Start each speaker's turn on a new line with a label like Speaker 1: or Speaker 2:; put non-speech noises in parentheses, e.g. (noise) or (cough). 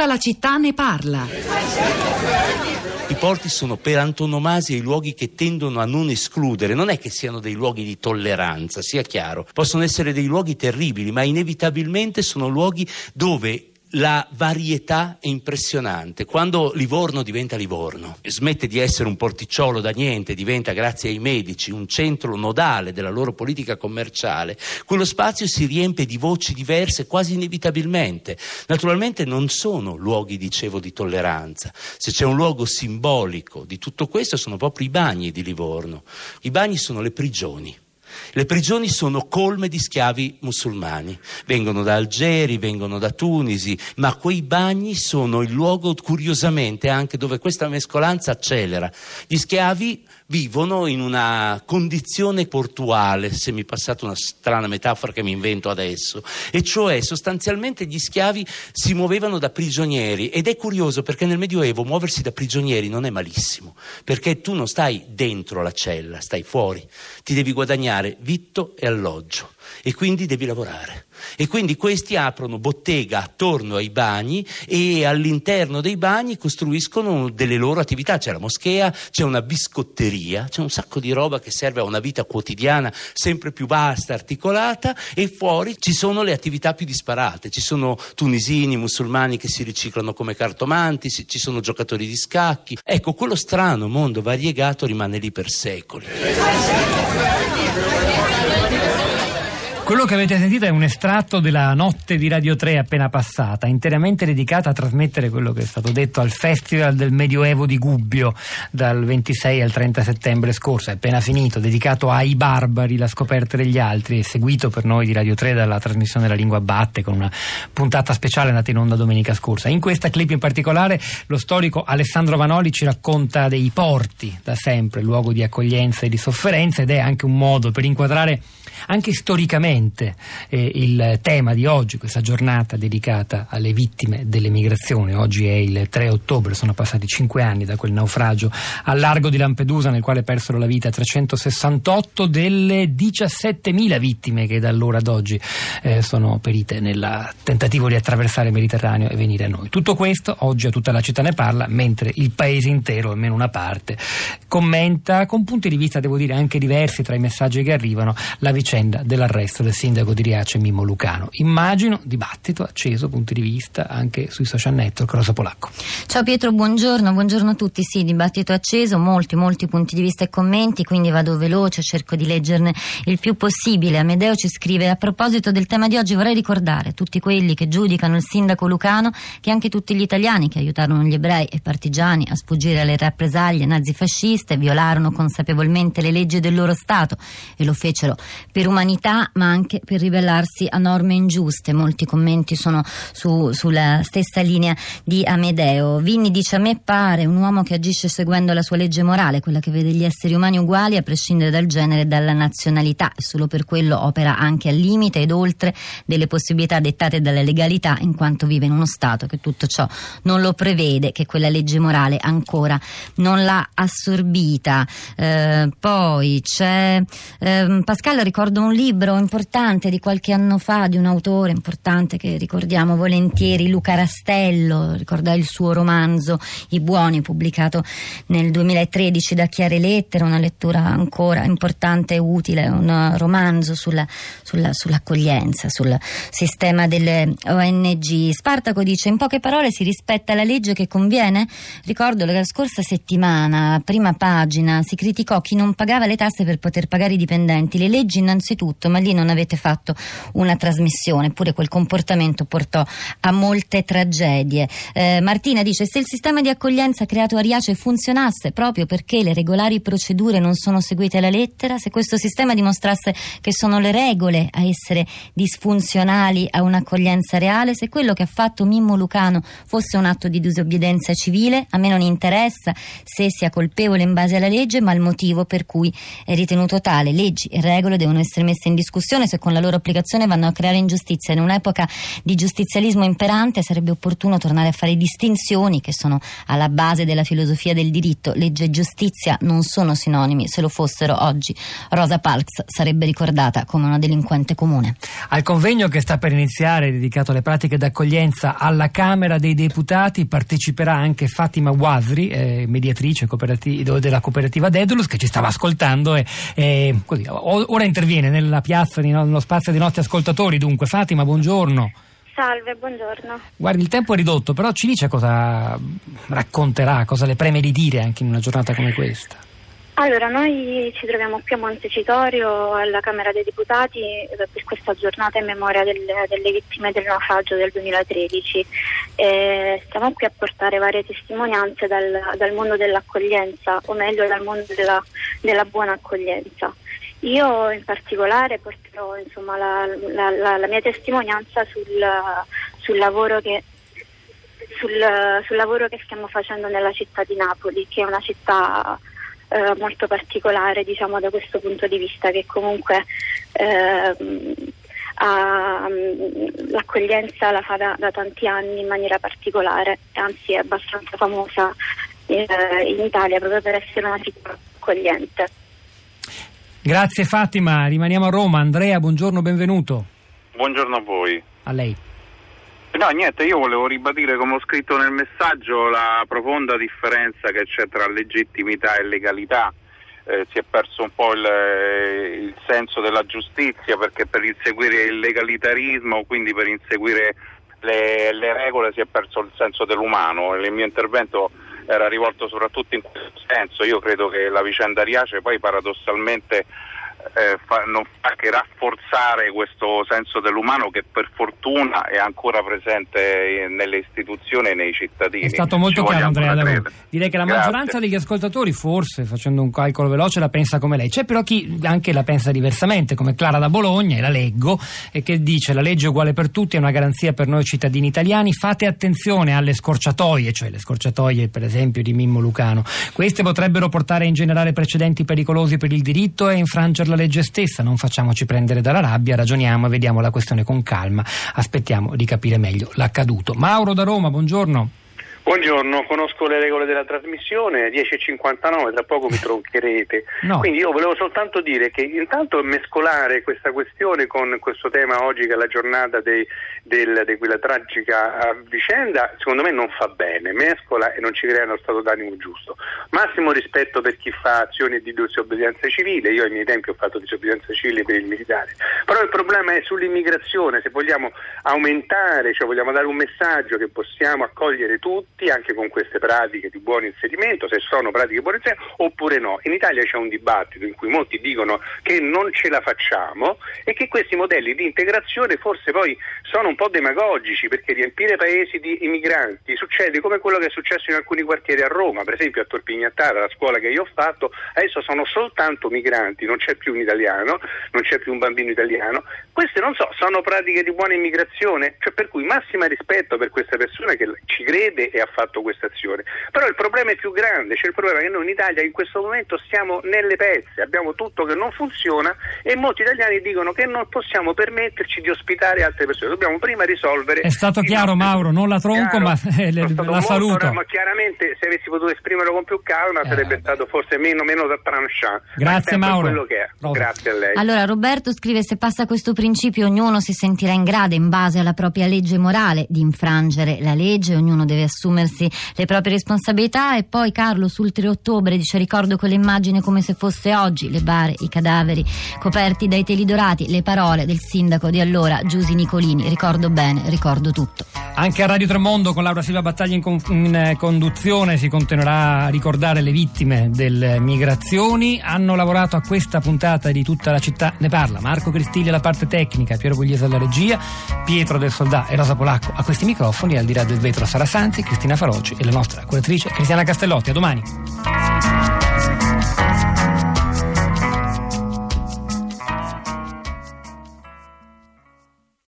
Speaker 1: Tutta la città ne parla.
Speaker 2: I porti sono per antonomasia i luoghi che tendono a non escludere, non è che siano dei luoghi di tolleranza, sia chiaro, possono essere dei luoghi terribili, ma inevitabilmente sono luoghi dove la varietà è impressionante. Quando Livorno diventa Livorno, smette di essere un porticciolo da niente, diventa grazie ai medici un centro nodale della loro politica commerciale, quello spazio si riempie di voci diverse quasi inevitabilmente. Naturalmente non sono luoghi, dicevo, di tolleranza. Se c'è un luogo simbolico di tutto questo sono proprio i bagni di Livorno. I bagni sono le prigioni. Le prigioni sono colme di schiavi musulmani, vengono da Algeri, vengono da Tunisi, ma quei bagni sono il luogo curiosamente anche dove questa mescolanza accelera. Gli schiavi vivono in una condizione portuale, se mi passate una strana metafora che mi invento adesso, e cioè sostanzialmente gli schiavi si muovevano da prigionieri ed è curioso perché nel Medioevo muoversi da prigionieri non è malissimo, perché tu non stai dentro la cella, stai fuori, ti devi guadagnare vitto e alloggio e quindi devi lavorare. E quindi questi aprono bottega attorno ai bagni e all'interno dei bagni costruiscono delle loro attività. C'è la moschea, c'è una biscotteria, c'è un sacco di roba che serve a una vita quotidiana sempre più vasta, articolata e fuori ci sono le attività più disparate. Ci sono tunisini, musulmani che si riciclano come cartomanti, ci sono giocatori di scacchi. Ecco, quello strano mondo variegato rimane lì per secoli.
Speaker 3: Quello che avete sentito è un estratto della notte di Radio 3 appena passata, interamente dedicata a trasmettere quello che è stato detto al Festival del Medioevo di Gubbio dal 26 al 30 settembre scorso. È appena finito, dedicato ai barbari, la scoperta degli altri, e seguito per noi di Radio 3 dalla trasmissione della lingua batte con una puntata speciale nata in onda domenica scorsa. In questa clip in particolare lo storico Alessandro Vanoli ci racconta dei porti, da sempre luogo di accoglienza e di sofferenza ed è anche un modo per inquadrare anche storicamente eh, il tema di oggi, questa giornata dedicata alle vittime delle migrazioni. Oggi è il 3 ottobre, sono passati cinque anni da quel naufragio al largo di Lampedusa nel quale persero la vita 368 delle 17.000 vittime che da allora ad oggi eh, sono perite nel tentativo di attraversare il Mediterraneo e venire a noi. Tutto questo oggi a tutta la città ne parla, mentre il paese intero, almeno una parte, commenta con punti di vista, devo dire, anche diversi tra i messaggi che arrivano la vicenda dell'arresto del sindaco di Riace Mimmo Lucano. Immagino dibattito acceso, punti di vista anche sui social network. Rosa Polacco.
Speaker 4: Ciao Pietro, buongiorno, buongiorno a tutti. Sì, dibattito acceso, molti, molti punti di vista e commenti, quindi vado veloce, cerco di leggerne il più possibile. Amedeo ci scrive: A proposito del tema di oggi, vorrei ricordare tutti quelli che giudicano il sindaco Lucano che anche tutti gli italiani che aiutarono gli ebrei e partigiani a sfuggire alle rappresaglie nazifasciste violarono consapevolmente le leggi del loro Stato e lo fecero per umanità ma anche per ribellarsi a norme ingiuste. Molti commenti sono su, sulla stessa linea di Amedeo. Vinni dice a me pare un uomo che agisce seguendo la sua legge morale, quella che vede gli esseri umani uguali a prescindere dal genere e dalla nazionalità e solo per quello opera anche al limite ed oltre delle possibilità dettate dalla legalità in quanto vive in uno Stato che tutto ciò non lo prevede, che quella legge morale ancora non l'ha assorbita. Eh, poi c'è eh, Pascal ricordo un libro importante di qualche anno fa di un autore importante che ricordiamo volentieri, Luca Rastello, ricordai il suo romanzo I buoni, pubblicato nel 2013 da Chiare Lettere, una lettura ancora importante e utile, un romanzo sulla, sulla, sull'accoglienza, sul sistema delle ONG. Spartaco dice, in poche parole si rispetta la legge che conviene? Ricordo la scorsa settimana, prima pagina, si criticò chi non pagava le tasse per poter pagare i dipendenti. Le leggi innanzitutto, ma lì non avete fatto una trasmissione, eppure quel comportamento portò a molte tragedie. Eh, Martina dice: Se il sistema di accoglienza creato a Riace funzionasse proprio perché le regolari procedure non sono seguite alla lettera, se questo sistema dimostrasse che sono le regole a essere disfunzionali a un'accoglienza reale, se quello che ha fatto Mimmo Lucano fosse un atto di disobbedienza civile, a me non interessa se sia colpevole in base alla legge, ma il motivo per cui è ritenuto tale. Leggi e regole devono essere messe in discussione Costituzione se con la loro applicazione vanno a creare ingiustizia. In un'epoca di giustizialismo imperante sarebbe opportuno tornare a fare distinzioni che sono alla base della filosofia del diritto. Legge e giustizia non sono sinonimi, se lo fossero oggi Rosa Parks sarebbe ricordata come una delinquente comune.
Speaker 3: Al convegno che sta per iniziare, dedicato alle pratiche d'accoglienza alla Camera dei Deputati, parteciperà anche Fatima Wazri, eh, mediatrice della cooperativa Dedulus, che ci stava ascoltando e, e così, ora interviene nella piazza, nello spazio dei nostri ascoltatori. Dunque, Fatima, buongiorno.
Speaker 1: Salve, buongiorno.
Speaker 3: Guardi, il tempo è ridotto, però ci dice cosa racconterà, cosa le preme di dire anche in una giornata come questa.
Speaker 1: Allora, noi ci troviamo qui a Montecitorio alla Camera dei Deputati per questa giornata in memoria delle, delle vittime del naufragio del 2013. E stiamo qui a portare varie testimonianze dal, dal mondo dell'accoglienza, o meglio dal mondo della, della buona accoglienza. Io in particolare porterò insomma, la, la, la, la, mia testimonianza sul, sul, lavoro che, sul, sul, lavoro che, stiamo facendo nella città di Napoli, che è una città eh, molto particolare diciamo, da questo punto di vista, che comunque eh, ha, l'accoglienza la fa da, da, tanti anni in maniera particolare, anzi è abbastanza famosa eh, in Italia proprio per essere una città accogliente.
Speaker 3: Grazie Fatima, rimaniamo a Roma. Andrea, buongiorno, benvenuto.
Speaker 5: Buongiorno a voi.
Speaker 3: A lei.
Speaker 5: No, niente, io volevo ribadire, come ho scritto nel messaggio, la profonda differenza che c'è tra legittimità e legalità. Eh, si è perso un po' il, il, senso della giustizia perché per inseguire il legalitarismo, quindi per inseguire le, le regole, si è perso il senso dell'umano. Il mio intervento era rivolto soprattutto in questo senso. Io credo che la vicenda Riace poi paradossalmente eh, fa, non fa che rafforzare questo senso dell'umano che per fortuna è ancora presente nelle istituzioni e nei cittadini.
Speaker 3: È stato molto chiaro Andrea Direi che la Grazie. maggioranza degli ascoltatori forse facendo un calcolo veloce la pensa come lei. C'è però chi anche la pensa diversamente come Clara da Bologna e la leggo e che dice la legge è uguale per tutti è una garanzia per noi cittadini italiani fate attenzione alle scorciatoie cioè le scorciatoie per esempio di Mimmo Lucano. Queste potrebbero portare in generale precedenti pericolosi per il diritto e infrangere la legge stessa, non facciamoci prendere dalla rabbia, ragioniamo e vediamo la questione con calma, aspettiamo di capire meglio l'accaduto. Mauro da Roma, buongiorno.
Speaker 6: Buongiorno, conosco le regole della trasmissione, 10.59, tra poco mi (laughs) troncherete. No. Quindi io volevo soltanto dire che intanto mescolare questa questione con questo tema oggi che è la giornata di quella tragica vicenda, secondo me non fa bene, mescola e non ci crea uno stato d'animo giusto. Massimo rispetto per chi fa azioni di disobbedienza civile, io ai miei tempi ho fatto disobbedienza civile per il militare, però il problema è sull'immigrazione, se vogliamo aumentare, cioè vogliamo dare un messaggio che possiamo accogliere tutti, tutti anche con queste pratiche di buon inserimento, se sono pratiche di buon inserimento oppure no. In Italia c'è un dibattito in cui molti dicono che non ce la facciamo e che questi modelli di integrazione forse poi sono un po' demagogici perché riempire paesi di immigranti succede come quello che è successo in alcuni quartieri a Roma, per esempio a Torpignattara, la scuola che io ho fatto, adesso sono soltanto migranti, non c'è più un italiano, non c'è più un bambino italiano. Queste non so, sono pratiche di buona immigrazione, cioè per cui massima rispetto per questa persona che ci crede e ha fatto questa azione. Però il problema è più grande, cioè il problema che noi in Italia in questo momento siamo nelle pezze, abbiamo tutto che non funziona e molti italiani dicono che non possiamo permetterci di ospitare altre persone, dobbiamo prima risolvere...
Speaker 3: È stato chiaro Mauro, non la tronco chiaro, ma eh, le, la saluto.
Speaker 6: ma chiaramente se avessi potuto esprimerlo con più calma eh, sarebbe beh. stato forse meno, meno da tranchant.
Speaker 3: Grazie Mauro.
Speaker 6: Grazie a lei.
Speaker 4: Allora Roberto scrive se passa questo principio ognuno si sentirà in grado in base alla propria legge morale di infrangere la legge, ognuno deve assumere assumersi le proprie responsabilità e poi Carlo sul 3 ottobre dice ricordo quell'immagine come se fosse oggi, le bare, i cadaveri coperti dai teli dorati, le parole del sindaco di allora Giusi Nicolini, ricordo bene, ricordo tutto.
Speaker 3: Anche a Radio Tremondo con Laura Silva Battaglia in, con- in conduzione si continuerà a ricordare le vittime delle migrazioni, hanno lavorato a questa puntata di tutta la città ne parla, Marco Cristigli alla parte tecnica, Piero Pugliese alla regia, Pietro del Soldà e Rosa Polacco a questi microfoni, al di là del vetro Sara Sanzi, Cristina Faroci e la nostra curatrice Cristiana Castellotti. A domani.